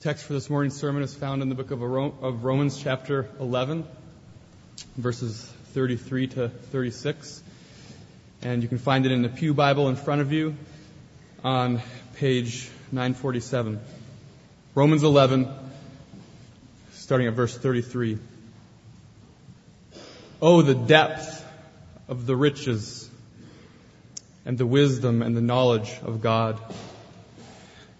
Text for this morning's sermon is found in the book of Romans, chapter 11, verses 33 to 36. And you can find it in the Pew Bible in front of you on page 947. Romans 11, starting at verse 33. Oh, the depth of the riches and the wisdom and the knowledge of God.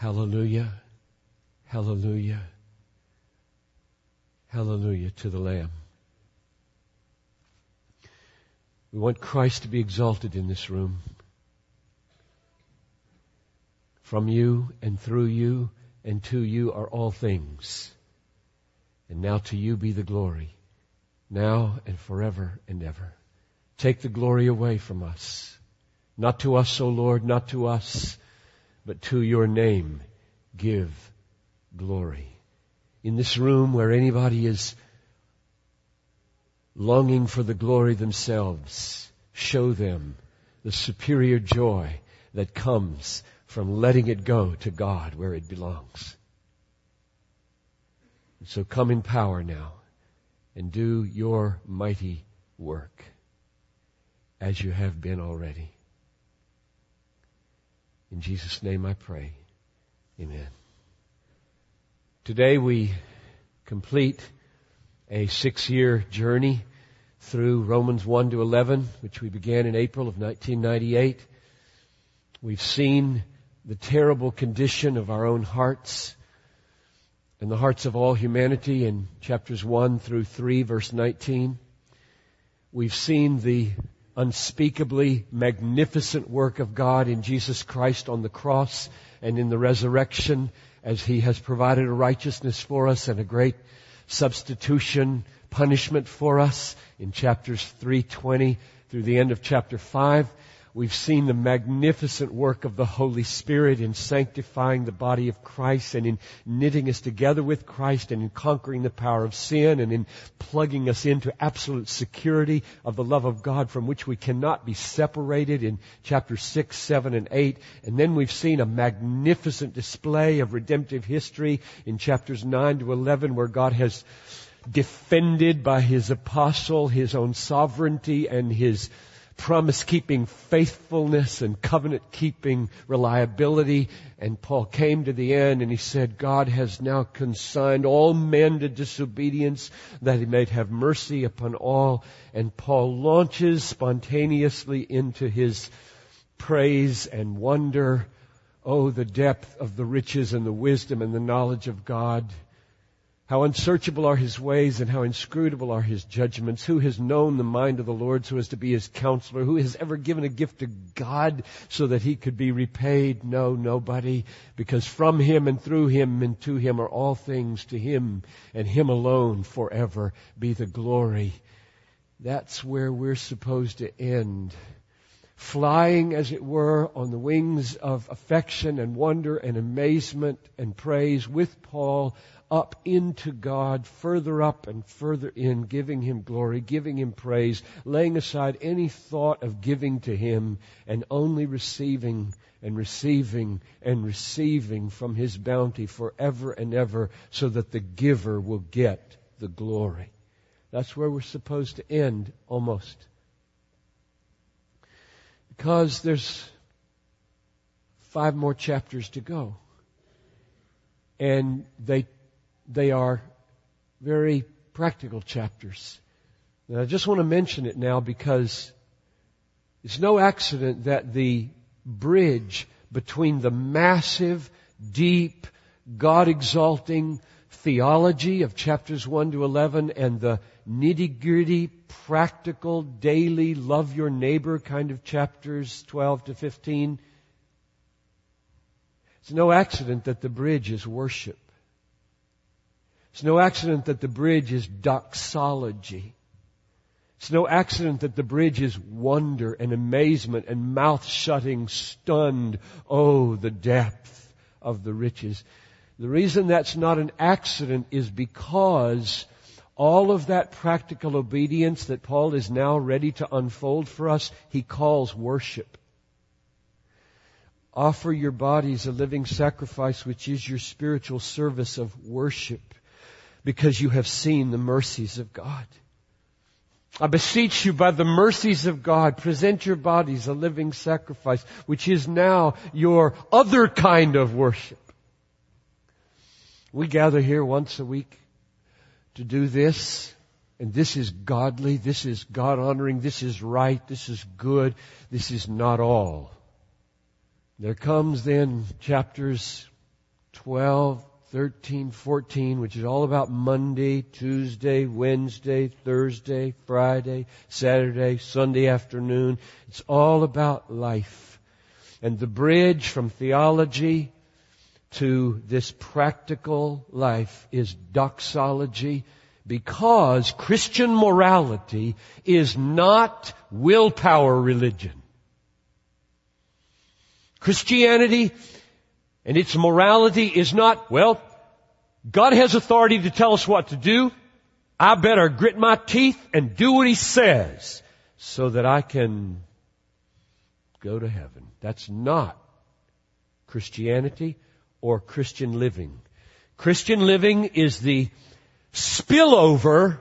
Hallelujah. Hallelujah. Hallelujah to the Lamb. We want Christ to be exalted in this room. From you and through you and to you are all things. And now to you be the glory, now and forever and ever. Take the glory away from us. Not to us, O Lord, not to us, but to your name give glory. In this room where anybody is longing for the glory themselves, show them the superior joy that comes from letting it go to God where it belongs. So come in power now and do your mighty work as you have been already. In Jesus' name I pray. Amen. Today we complete a six-year journey through Romans 1 to 11, which we began in April of 1998. We've seen the terrible condition of our own hearts and the hearts of all humanity in chapters 1 through 3 verse 19. We've seen the unspeakably magnificent work of God in Jesus Christ on the cross and in the resurrection as He has provided a righteousness for us and a great substitution punishment for us in chapters 320 through the end of chapter 5. We've seen the magnificent work of the Holy Spirit in sanctifying the body of Christ and in knitting us together with Christ and in conquering the power of sin and in plugging us into absolute security of the love of God from which we cannot be separated in chapters 6, 7, and 8. And then we've seen a magnificent display of redemptive history in chapters 9 to 11 where God has defended by His apostle His own sovereignty and His promise keeping faithfulness and covenant keeping reliability. And Paul came to the end and he said, God has now consigned all men to disobedience that he may have mercy upon all. And Paul launches spontaneously into his praise and wonder. Oh, the depth of the riches and the wisdom and the knowledge of God. How unsearchable are his ways and how inscrutable are his judgments. Who has known the mind of the Lord so as to be his counselor? Who has ever given a gift to God so that he could be repaid? No, nobody. Because from him and through him and to him are all things. To him and him alone forever be the glory. That's where we're supposed to end flying, as it were, on the wings of affection and wonder and amazement and praise with Paul up into God, further up and further in, giving Him glory, giving Him praise, laying aside any thought of giving to Him, and only receiving and receiving and receiving from His bounty forever and ever, so that the giver will get the glory. That's where we're supposed to end, almost. Because there's five more chapters to go. And they they are very practical chapters. And I just want to mention it now because it's no accident that the bridge between the massive, deep, God exalting theology of chapters 1 to 11 and the nitty gritty, practical, daily, love your neighbor kind of chapters 12 to 15. It's no accident that the bridge is worship. It's no accident that the bridge is doxology. It's no accident that the bridge is wonder and amazement and mouth shutting, stunned. Oh, the depth of the riches. The reason that's not an accident is because all of that practical obedience that Paul is now ready to unfold for us, he calls worship. Offer your bodies a living sacrifice, which is your spiritual service of worship, because you have seen the mercies of God. I beseech you by the mercies of God, present your bodies a living sacrifice, which is now your other kind of worship. We gather here once a week to do this, and this is godly, this is God honoring, this is right, this is good, this is not all. There comes then chapters 12, 13, 14, which is all about Monday, Tuesday, Wednesday, Thursday, Friday, Saturday, Sunday afternoon. It's all about life. And the bridge from theology to this practical life is doxology because Christian morality is not willpower religion. Christianity and its morality is not, well, God has authority to tell us what to do. I better grit my teeth and do what He says so that I can go to heaven. That's not Christianity or Christian living. Christian living is the spillover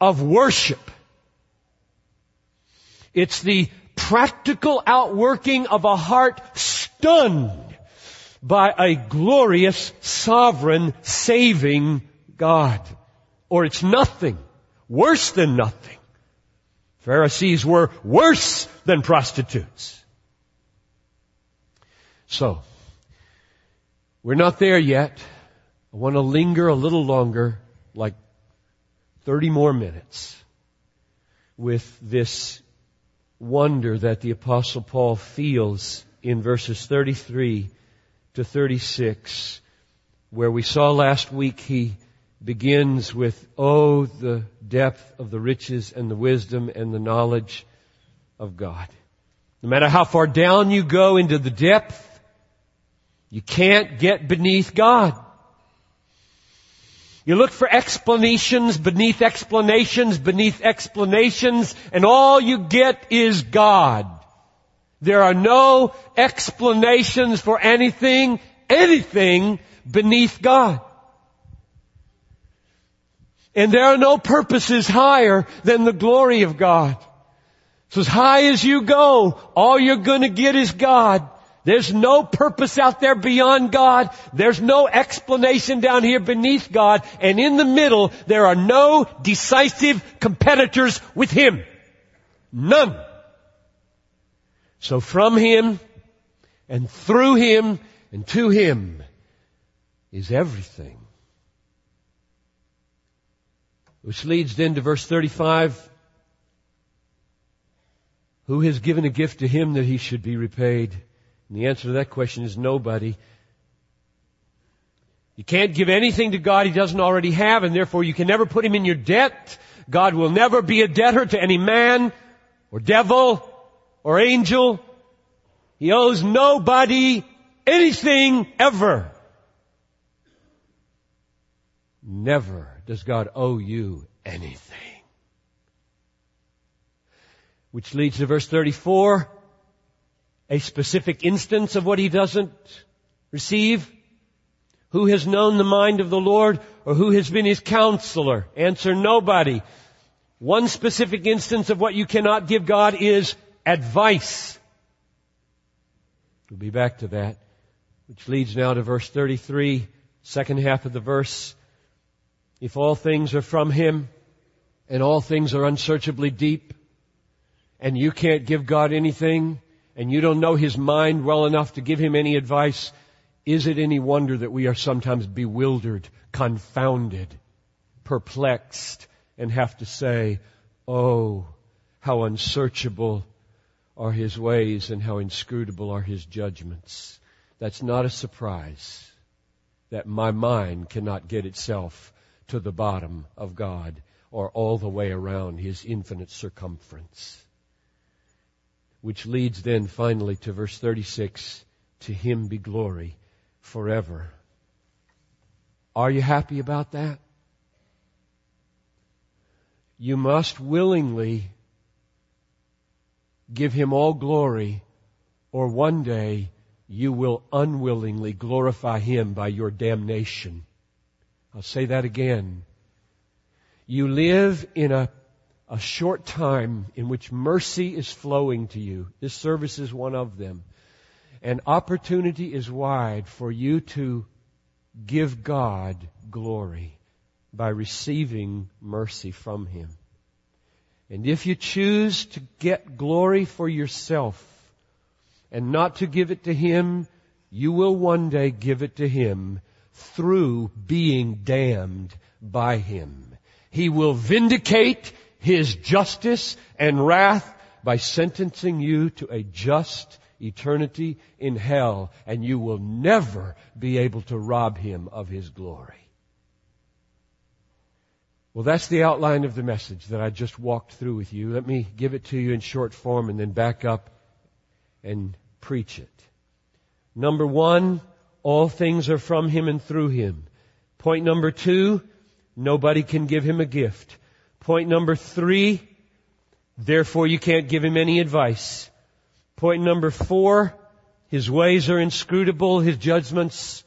of worship. It's the practical outworking of a heart stunned by a glorious, sovereign, saving God. Or it's nothing. Worse than nothing. Pharisees were worse than prostitutes. So, we're not there yet. I want to linger a little longer, like 30 more minutes, with this wonder that the apostle Paul feels in verses 33 to 36, where we saw last week he begins with, Oh, the depth of the riches and the wisdom and the knowledge of God. No matter how far down you go into the depth, you can't get beneath God. You look for explanations beneath explanations beneath explanations and all you get is God. There are no explanations for anything, anything beneath God. And there are no purposes higher than the glory of God. So as high as you go, all you're gonna get is God. There's no purpose out there beyond God. There's no explanation down here beneath God. And in the middle, there are no decisive competitors with Him. None. So from Him and through Him and to Him is everything. Which leads then to verse 35. Who has given a gift to him that he should be repaid? And the answer to that question is nobody. You can't give anything to God he doesn't already have, and therefore you can never put him in your debt. God will never be a debtor to any man, or devil, or angel. He owes nobody anything ever. Never does God owe you anything. Which leads to verse 34 a specific instance of what he doesn't receive? Who has known the mind of the Lord or who has been his counselor? Answer nobody. One specific instance of what you cannot give God is advice. We'll be back to that, which leads now to verse 33, second half of the verse. If all things are from him and all things are unsearchably deep and you can't give God anything, and you don't know his mind well enough to give him any advice, is it any wonder that we are sometimes bewildered, confounded, perplexed, and have to say, Oh, how unsearchable are his ways and how inscrutable are his judgments. That's not a surprise that my mind cannot get itself to the bottom of God or all the way around His infinite circumference. Which leads then finally to verse 36, to Him be glory forever. Are you happy about that? You must willingly give Him all glory or one day you will unwillingly glorify Him by your damnation. I'll say that again. You live in a, a short time in which mercy is flowing to you. This service is one of them. And opportunity is wide for you to give God glory by receiving mercy from Him. And if you choose to get glory for yourself and not to give it to Him, you will one day give it to Him through being damned by Him. He will vindicate His justice and wrath by sentencing you to a just eternity in hell, and you will never be able to rob Him of His glory. Well, that's the outline of the message that I just walked through with you. Let me give it to you in short form and then back up and preach it. Number one, all things are from Him and through Him. Point number two, nobody can give Him a gift. Point number three, therefore you can't give Him any advice. Point number four, His ways are inscrutable, His judgments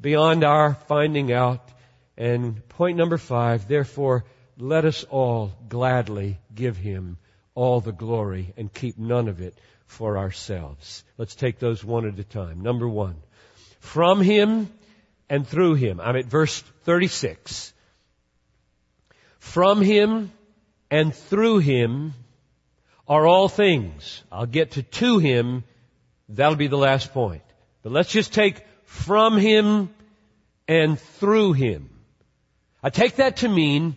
beyond our finding out. And point number five, therefore let us all gladly give Him all the glory and keep none of it for ourselves. Let's take those one at a time. Number one, from Him and through Him. I'm at verse 36. From Him and through Him are all things. I'll get to to Him. That'll be the last point. But let's just take from Him and through Him. I take that to mean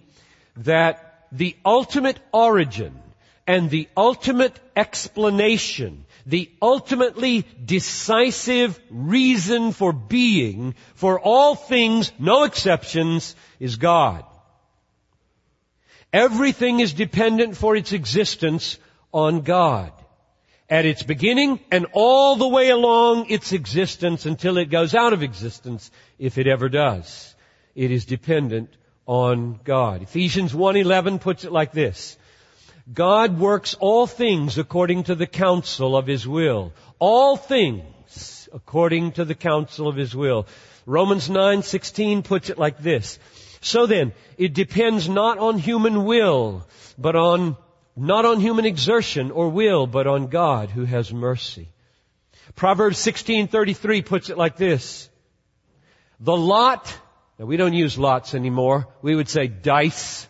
that the ultimate origin and the ultimate explanation, the ultimately decisive reason for being for all things, no exceptions, is God. Everything is dependent for its existence on God. At its beginning and all the way along its existence until it goes out of existence, if it ever does. It is dependent on God. Ephesians 1.11 puts it like this. God works all things according to the counsel of His will. All things according to the counsel of His will. Romans 9:16 puts it like this. So then, it depends not on human will, but on not on human exertion or will, but on God who has mercy. Proverbs 16:33 puts it like this. The lot, now we don't use lots anymore. We would say dice.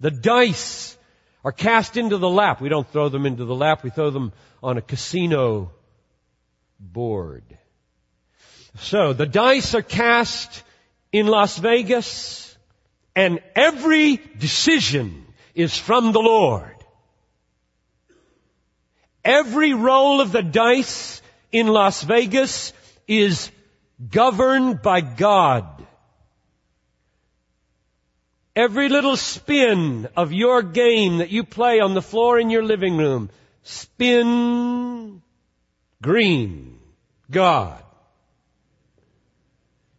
The dice are cast into the lap. We don't throw them into the lap. We throw them on a casino board. So the dice are cast in Las Vegas and every decision is from the Lord. Every roll of the dice in Las Vegas is governed by God. Every little spin of your game that you play on the floor in your living room, spin green, God.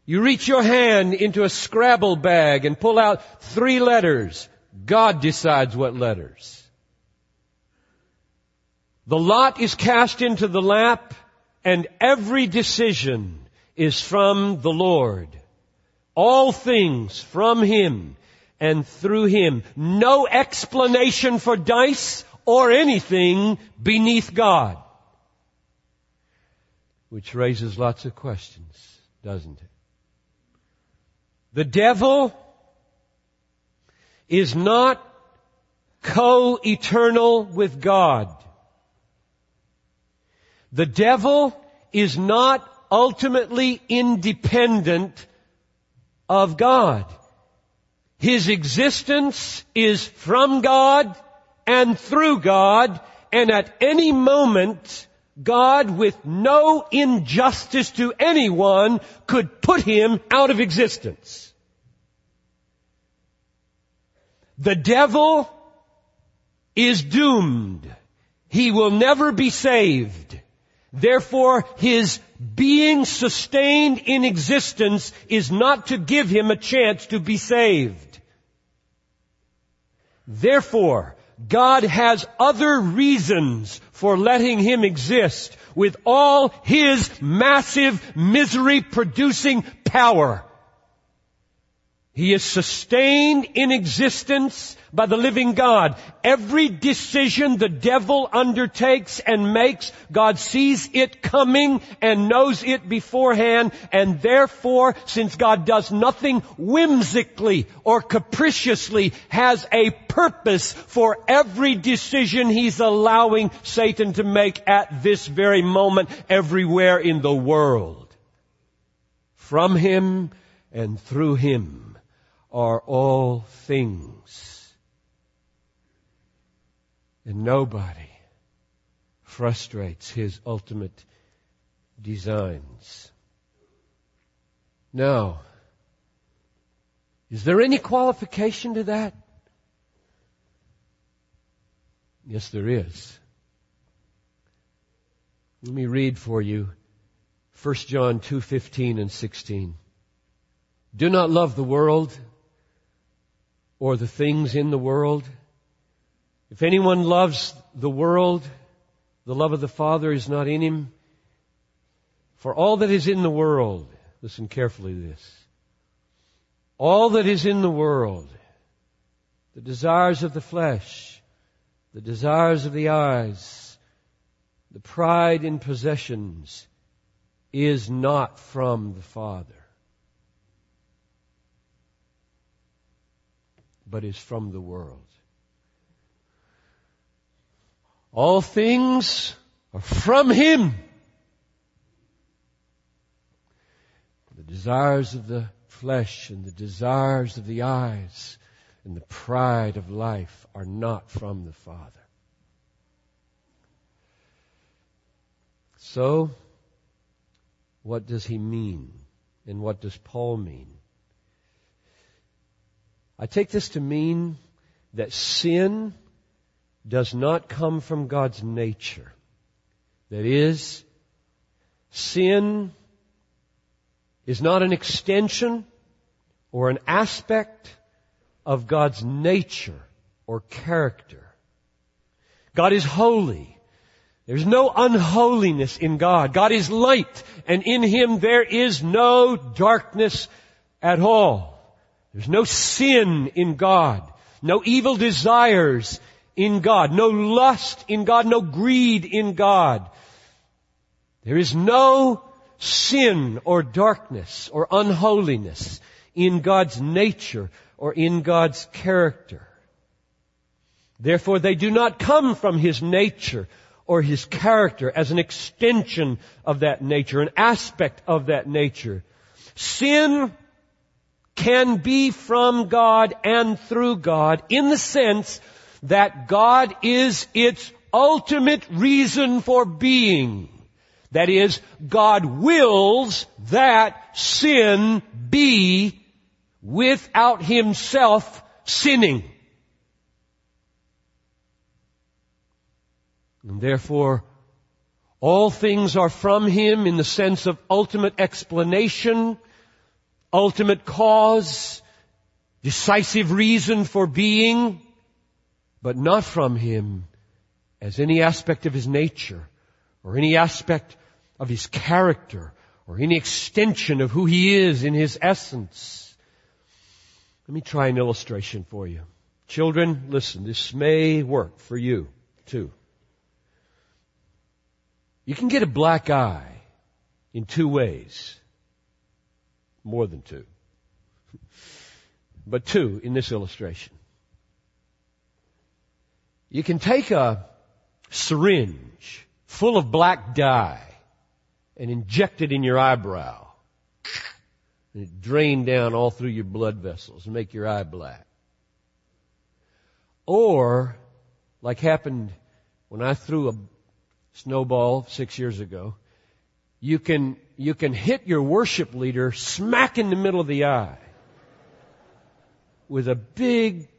You reach your hand into a Scrabble bag and pull out three letters. God decides what letters. The lot is cast into the lap and every decision is from the Lord. All things from Him and through Him. No explanation for dice or anything beneath God. Which raises lots of questions, doesn't it? The devil is not co-eternal with God. The devil is not ultimately independent of God. His existence is from God and through God, and at any moment, God with no injustice to anyone could put him out of existence. The devil is doomed. He will never be saved. Therefore, his being sustained in existence is not to give him a chance to be saved. Therefore, God has other reasons for letting him exist with all his massive misery producing power. He is sustained in existence by the living God. Every decision the devil undertakes and makes, God sees it coming and knows it beforehand, and therefore, since God does nothing whimsically or capriciously, has a purpose for every decision He's allowing Satan to make at this very moment everywhere in the world. From Him and through Him are all things. And nobody frustrates his ultimate designs. Now, is there any qualification to that? Yes, there is. Let me read for you 1 John 2:15 and 16. Do not love the world or the things in the world. If anyone loves the world, the love of the Father is not in him. For all that is in the world, listen carefully to this. All that is in the world, the desires of the flesh, the desires of the eyes, the pride in possessions, is not from the Father but is from the world. All things are from Him. The desires of the flesh and the desires of the eyes and the pride of life are not from the Father. So, what does he mean? And what does Paul mean? I take this to mean that sin does not come from God's nature. That is, sin is not an extension or an aspect of God's nature or character. God is holy. There's no unholiness in God. God is light, and in Him there is no darkness at all. There's no sin in God, no evil desires in God, no lust in God, no greed in God. There is no sin or darkness or unholiness in God's nature or in God's character. Therefore, they do not come from His nature or His character as an extension of that nature, an aspect of that nature. Sin can be from God and through God in the sense that God is its ultimate reason for being. That is, God wills that sin be without himself sinning. And therefore, all things are from him in the sense of ultimate explanation ultimate cause, decisive reason for being, but not from Him as any aspect of His nature or any aspect of His character or any extension of who He is in His essence. Let me try an illustration for you. Children, listen, this may work for you too. You can get a black eye in two ways. More than two. But two in this illustration. You can take a syringe full of black dye and inject it in your eyebrow. And it drain down all through your blood vessels and make your eye black. Or, like happened when I threw a snowball six years ago, you can you can hit your worship leader smack in the middle of the eye with a big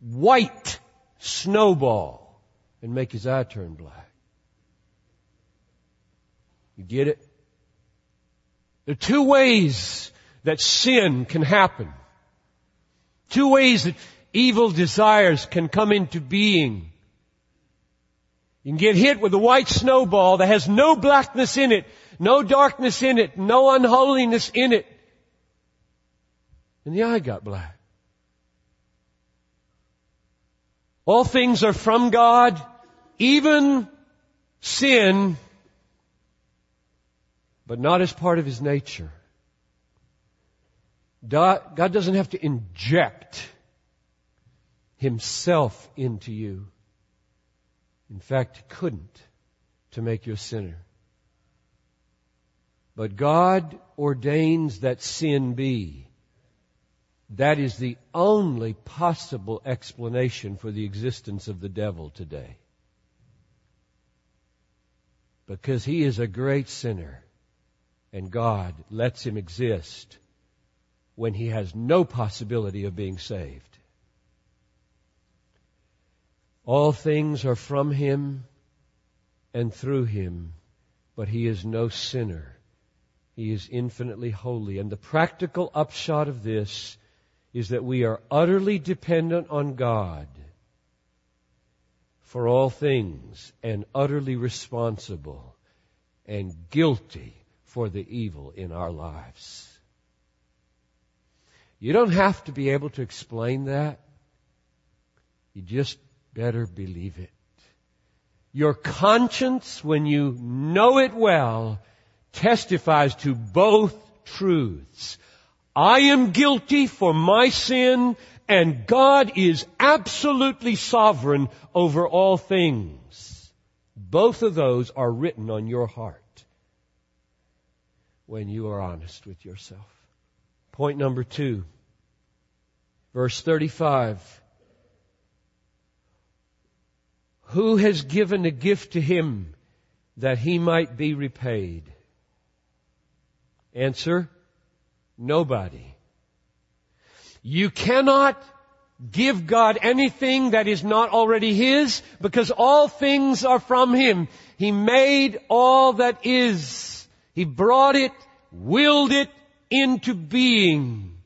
white snowball and make his eye turn black. You get it? There are two ways that sin can happen. Two ways that evil desires can come into being. You can get hit with a white snowball that has no blackness in it, no darkness in it, no unholiness in it. And the eye got black. All things are from God, even sin, but not as part of His nature. God doesn't have to inject Himself into you. In fact, couldn't to make you a sinner. But God ordains that sin be. That is the only possible explanation for the existence of the devil today. Because he is a great sinner and God lets him exist when he has no possibility of being saved. All things are from him and through him, but he is no sinner. He is infinitely holy. And the practical upshot of this is that we are utterly dependent on God for all things and utterly responsible and guilty for the evil in our lives. You don't have to be able to explain that. You just better believe it. Your conscience, when you know it well, testifies to both truths. I am guilty for my sin and God is absolutely sovereign over all things. Both of those are written on your heart when you are honest with yourself. Point number two, verse 35. Who has given a gift to him that he might be repaid? Answer, nobody. You cannot give God anything that is not already His because all things are from Him. He made all that is. He brought it, willed it, into being.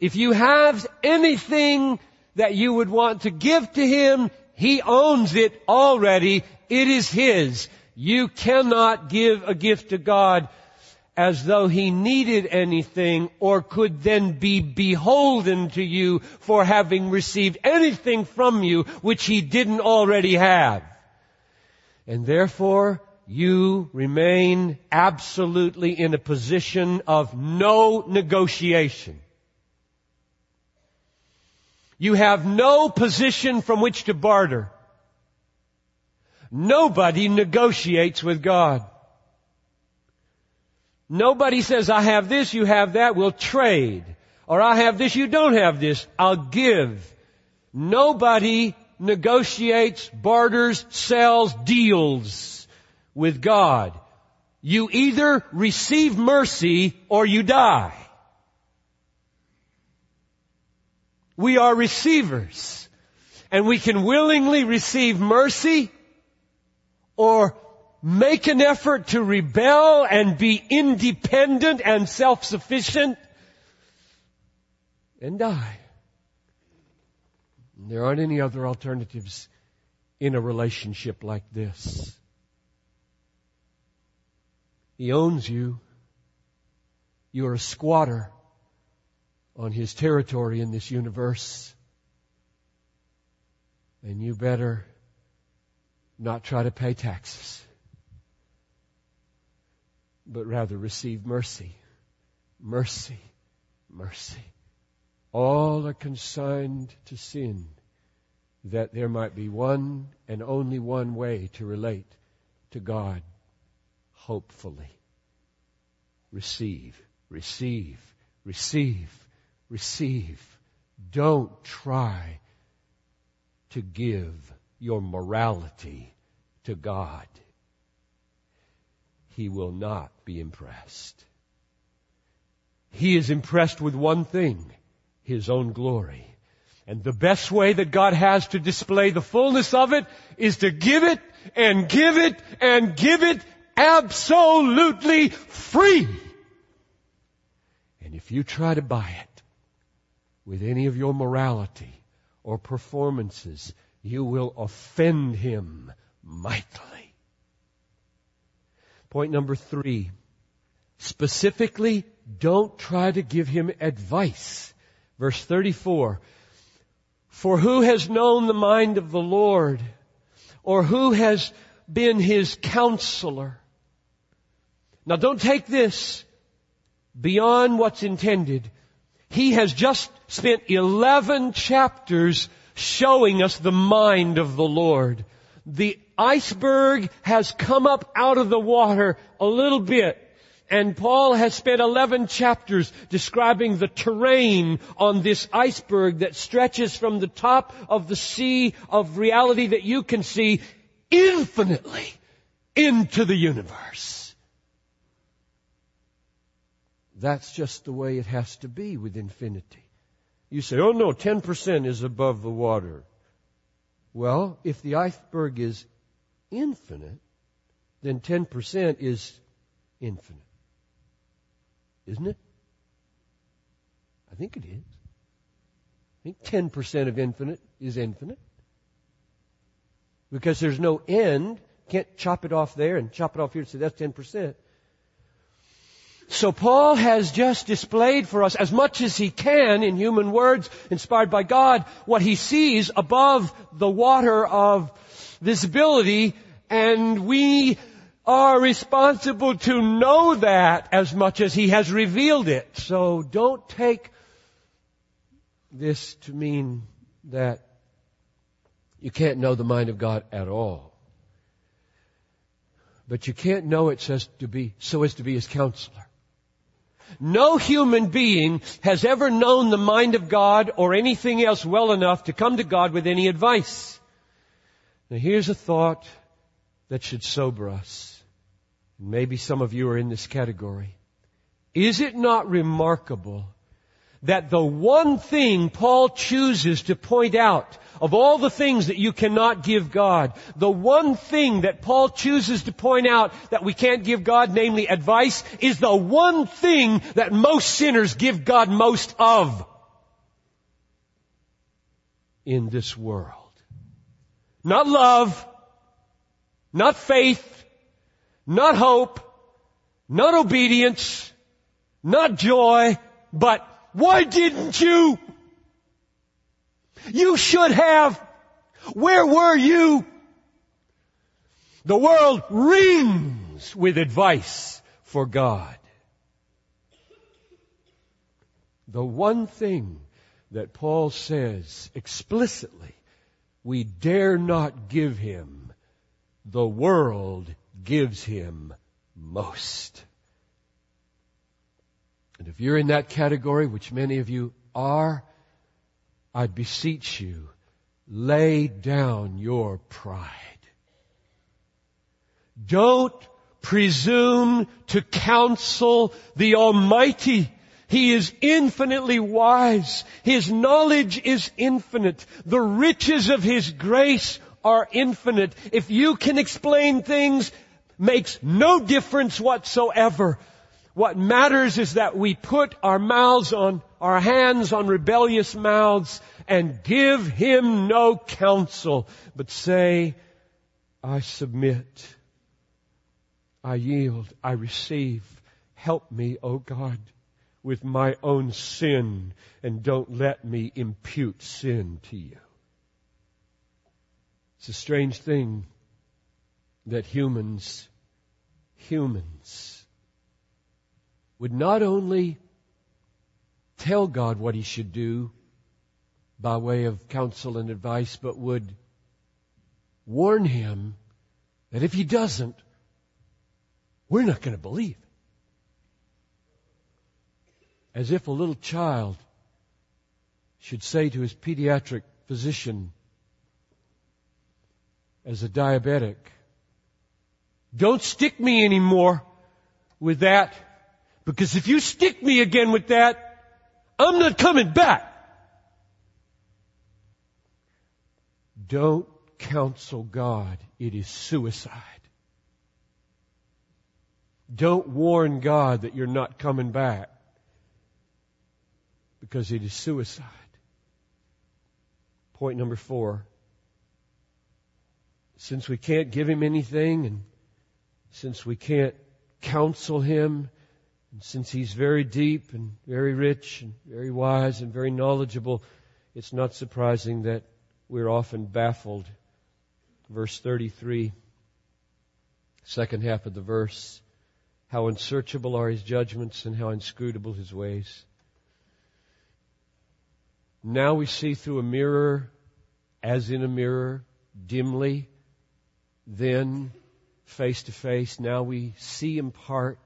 If you have anything that you would want to give to Him, He owns it already. It is His. You cannot give a gift to God as though He needed anything or could then be beholden to you for having received anything from you which He didn't already have. And therefore, you remain absolutely in a position of no negotiation. You have no position from which to barter. Nobody negotiates with God. Nobody says, I have this, you have that, we'll trade. Or I have this, you don't have this, I'll give. Nobody negotiates, barters, sells, deals with God. You either receive mercy or you die. We are receivers. And we can willingly receive mercy or make an effort to rebel and be independent and self-sufficient and die. There aren't any other alternatives in a relationship like this. He owns you. You are a squatter on His territory in this universe. And you better not try to pay taxes, but rather receive mercy. Mercy. Mercy. All are consigned to sin that there might be one and only one way to relate to God hopefully. Receive, receive, receive, receive. Don't try to give your morality to God. He will not be impressed. He is impressed with one thing, His own glory. And the best way that God has to display the fullness of it is to give it and give it and give it absolutely free. And if you try to buy it with any of your morality or performances, you will offend Him mightily. Point number three. Specifically, don't try to give Him advice. Verse 34. For who has known the mind of the Lord? Or who has been his counselor? Now don't take this beyond what's intended. He has just spent 11 chapters showing us the mind of the Lord. The iceberg has come up out of the water a little bit. And Paul has spent 11 chapters describing the terrain on this iceberg that stretches from the top of the sea of reality that you can see infinitely into the universe. That's just the way it has to be with infinity. You say, oh no, 10% is above the water. Well, if the iceberg is infinite, then 10% is infinite. Isn't it? I think it is. I think 10% of infinite is infinite. Because there's no end. Can't chop it off there and chop it off here and say that's 10%. So Paul has just displayed for us as much as he can in human words, inspired by God, what he sees above the water of visibility, and we are responsible to know that as much as He has revealed it. So don't take this to mean that you can't know the mind of God at all. But you can't know it so as to be, so as to be His counselor. No human being has ever known the mind of God or anything else well enough to come to God with any advice. Now here's a thought that should sober us. Maybe some of you are in this category. Is it not remarkable that the one thing Paul chooses to point out of all the things that you cannot give God, the one thing that Paul chooses to point out that we can't give God, namely advice, is the one thing that most sinners give God most of in this world. Not love, not faith, not hope, not obedience, not joy, but why didn't you? You should have. Where were you? The world rings with advice for God. The one thing that Paul says explicitly, we dare not give him, the world gives him most. And if you're in that category, which many of you are, I beseech you, lay down your pride. Don't presume to counsel the Almighty. He is infinitely wise. His knowledge is infinite. The riches of His grace are infinite. If you can explain things, makes no difference whatsoever. What matters is that we put our mouths on, our hands on rebellious mouths and give Him no counsel, but say, I submit. I yield. I receive. Help me, O God, with my own sin and don't let me impute sin to you. It's a strange thing that humans, humans, would not only tell God what he should do by way of counsel and advice, but would warn him that if he doesn't, we're not going to believe. As if a little child should say to his pediatric physician as a diabetic, don't stick me anymore with that. Because if you stick me again with that, I'm not coming back. Don't counsel God. It is suicide. Don't warn God that you're not coming back because it is suicide. Point number four. Since we can't give him anything and since we can't counsel him and since he's very deep and very rich and very wise and very knowledgeable, it's not surprising that we're often baffled. Verse 33, second half of the verse. How unsearchable are his judgments and how inscrutable his ways. Now we see through a mirror, as in a mirror, dimly, then face to face. Now we see in part,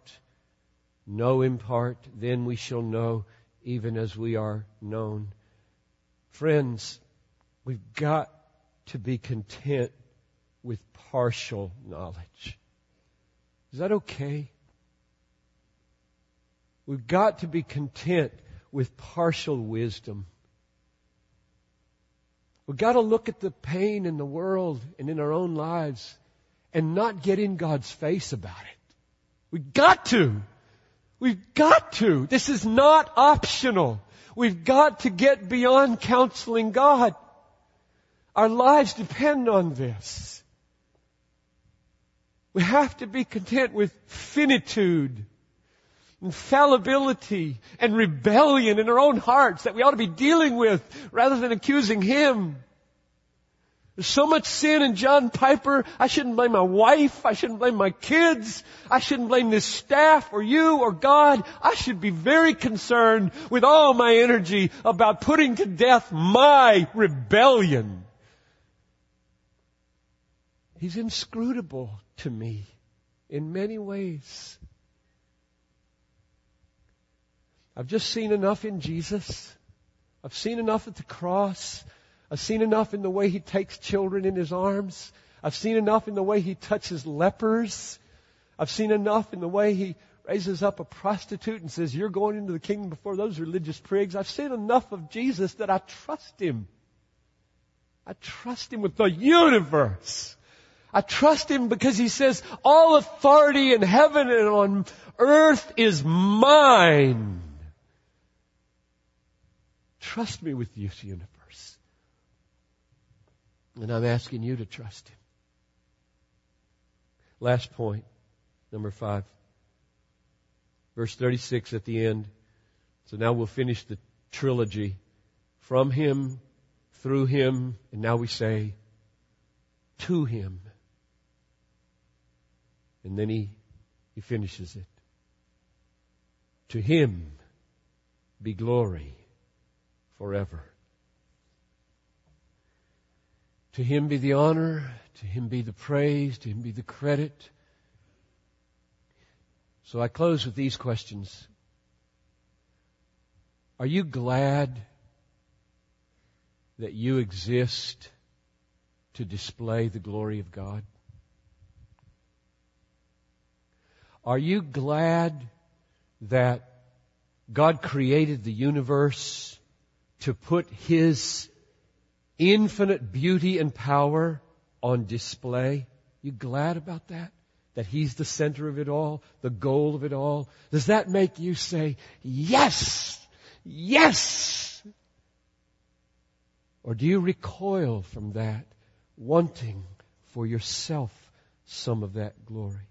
know in part, then we shall know even as we are known. Friends, we've got to be content with partial knowledge. Is that okay? We've got to be content with partial wisdom. We've got to look at the pain in the world and in our own lives and not get in God's face about it. We've got to. We've got to. This is not optional. We've got to get beyond counseling God. Our lives depend on this. We have to be content with finitude and fallibility and rebellion in our own hearts that we ought to be dealing with rather than accusing Him. There's so much sin in John Piper. I shouldn't blame my wife. I shouldn't blame my kids. I shouldn't blame this staff or you or God. I should be very concerned with all my energy about putting to death my rebellion. He's inscrutable to me in many ways. I've just seen enough in Jesus. I've seen enough at the cross. I've seen enough in the way he takes children in his arms. I've seen enough in the way he touches lepers. I've seen enough in the way he raises up a prostitute and says, You're going into the kingdom before those religious prigs. I've seen enough of Jesus that I trust him. I trust him with the universe. I trust him because he says, All authority in heaven and on earth is mine. Trust me with this universe. And I'm asking you to trust Him. Last point, number five. Verse 36 at the end. So now we'll finish the trilogy. From Him, through Him, and now we say, to Him. And then He, He finishes it. To Him be glory forever. To him be the honor, to him be the praise, to him be the credit. So I close with these questions. Are you glad that you exist to display the glory of God? Are you glad that God created the universe to put His infinite beauty and power on display. You glad about that? That He's the center of it all, the goal of it all? Does that make you say, yes, yes? Or do you recoil from that, wanting for yourself some of that glory?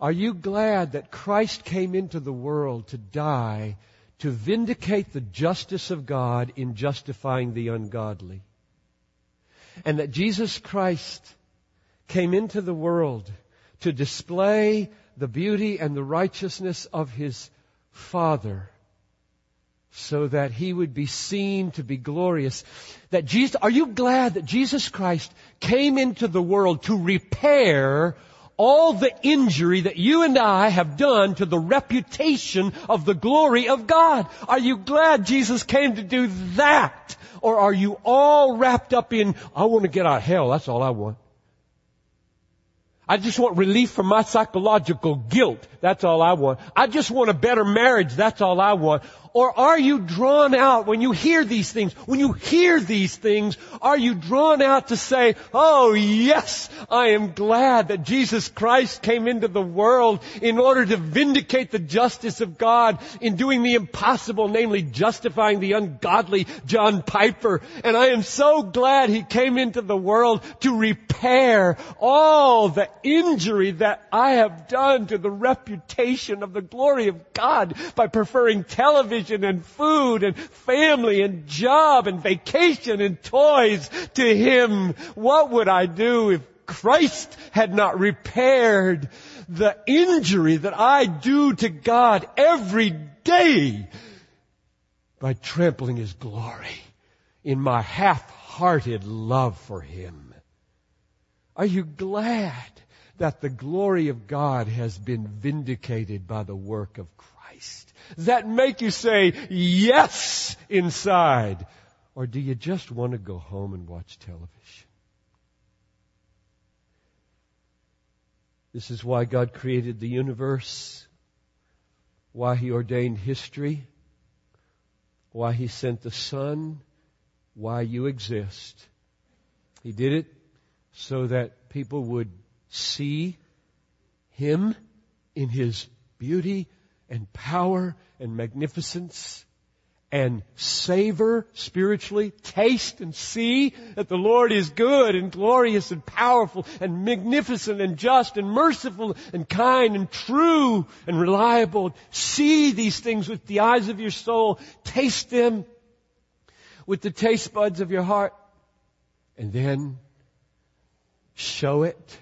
Are you glad that Christ came into the world to die to vindicate the justice of God in justifying the ungodly. And that Jesus Christ came into the world to display the beauty and the righteousness of His Father so that He would be seen to be glorious. That Jesus, are you glad that Jesus Christ came into the world to repair all the injury that you and I have done to the reputation of the glory of God. Are you glad Jesus came to do that? Or are you all wrapped up in, I want to get out of hell, that's all I want. I just want relief from my psychological guilt. That's all I want. I just want a better marriage. That's all I want. Or are you drawn out when you hear these things? When you hear these things, are you drawn out to say, oh yes, I am glad that Jesus Christ came into the world in order to vindicate the justice of God in doing the impossible, namely justifying the ungodly John Piper. And I am so glad he came into the world to repair all the injury that I have done to the reputation of the glory of God by preferring television and food and family and job and vacation and toys to Him. What would I do if Christ had not repaired the injury that I do to God every day by trampling His glory in my half-hearted love for Him? Are you glad that the glory of God has been vindicated by the work of Christ? That make you say yes inside? Or do you just want to go home and watch television? This is why God created the universe, why He ordained history, why He sent the son, why you exist. He did it so that people would see Him in His beauty and power and magnificence and savor spiritually, taste and see that the Lord is good and glorious and powerful and magnificent and just and merciful and kind and true and reliable. See these things with the eyes of your soul. Taste them with the taste buds of your heart. And then show it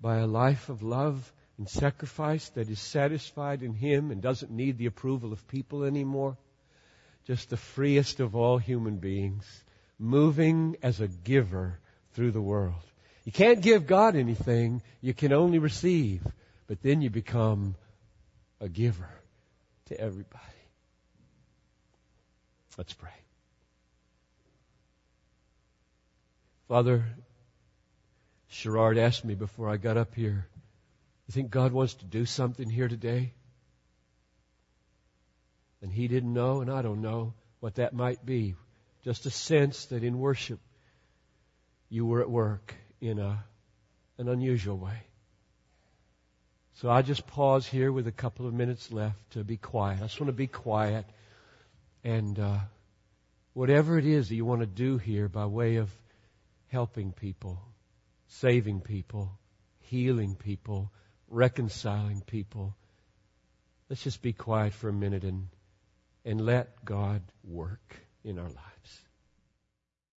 by a life of love and sacrifice that is satisfied in Him and doesn't need the approval of people anymore. Just the freest of all human beings, moving as a giver through the world. You can't give God anything, you can only receive, but then you become a giver to everybody. Let's pray. Father, Sherrard asked me before I got up here you think God wants to do something here today? And he didn't know, and I don't know what that might be. Just a sense that in worship you were at work in a, an unusual way. So I just pause here with a couple of minutes left to be quiet. I just want to be quiet. And uh, whatever it is that you want to do here by way of helping people, saving people, healing people, reconciling people. Let's just be quiet for a minute and, and let God work in our lives.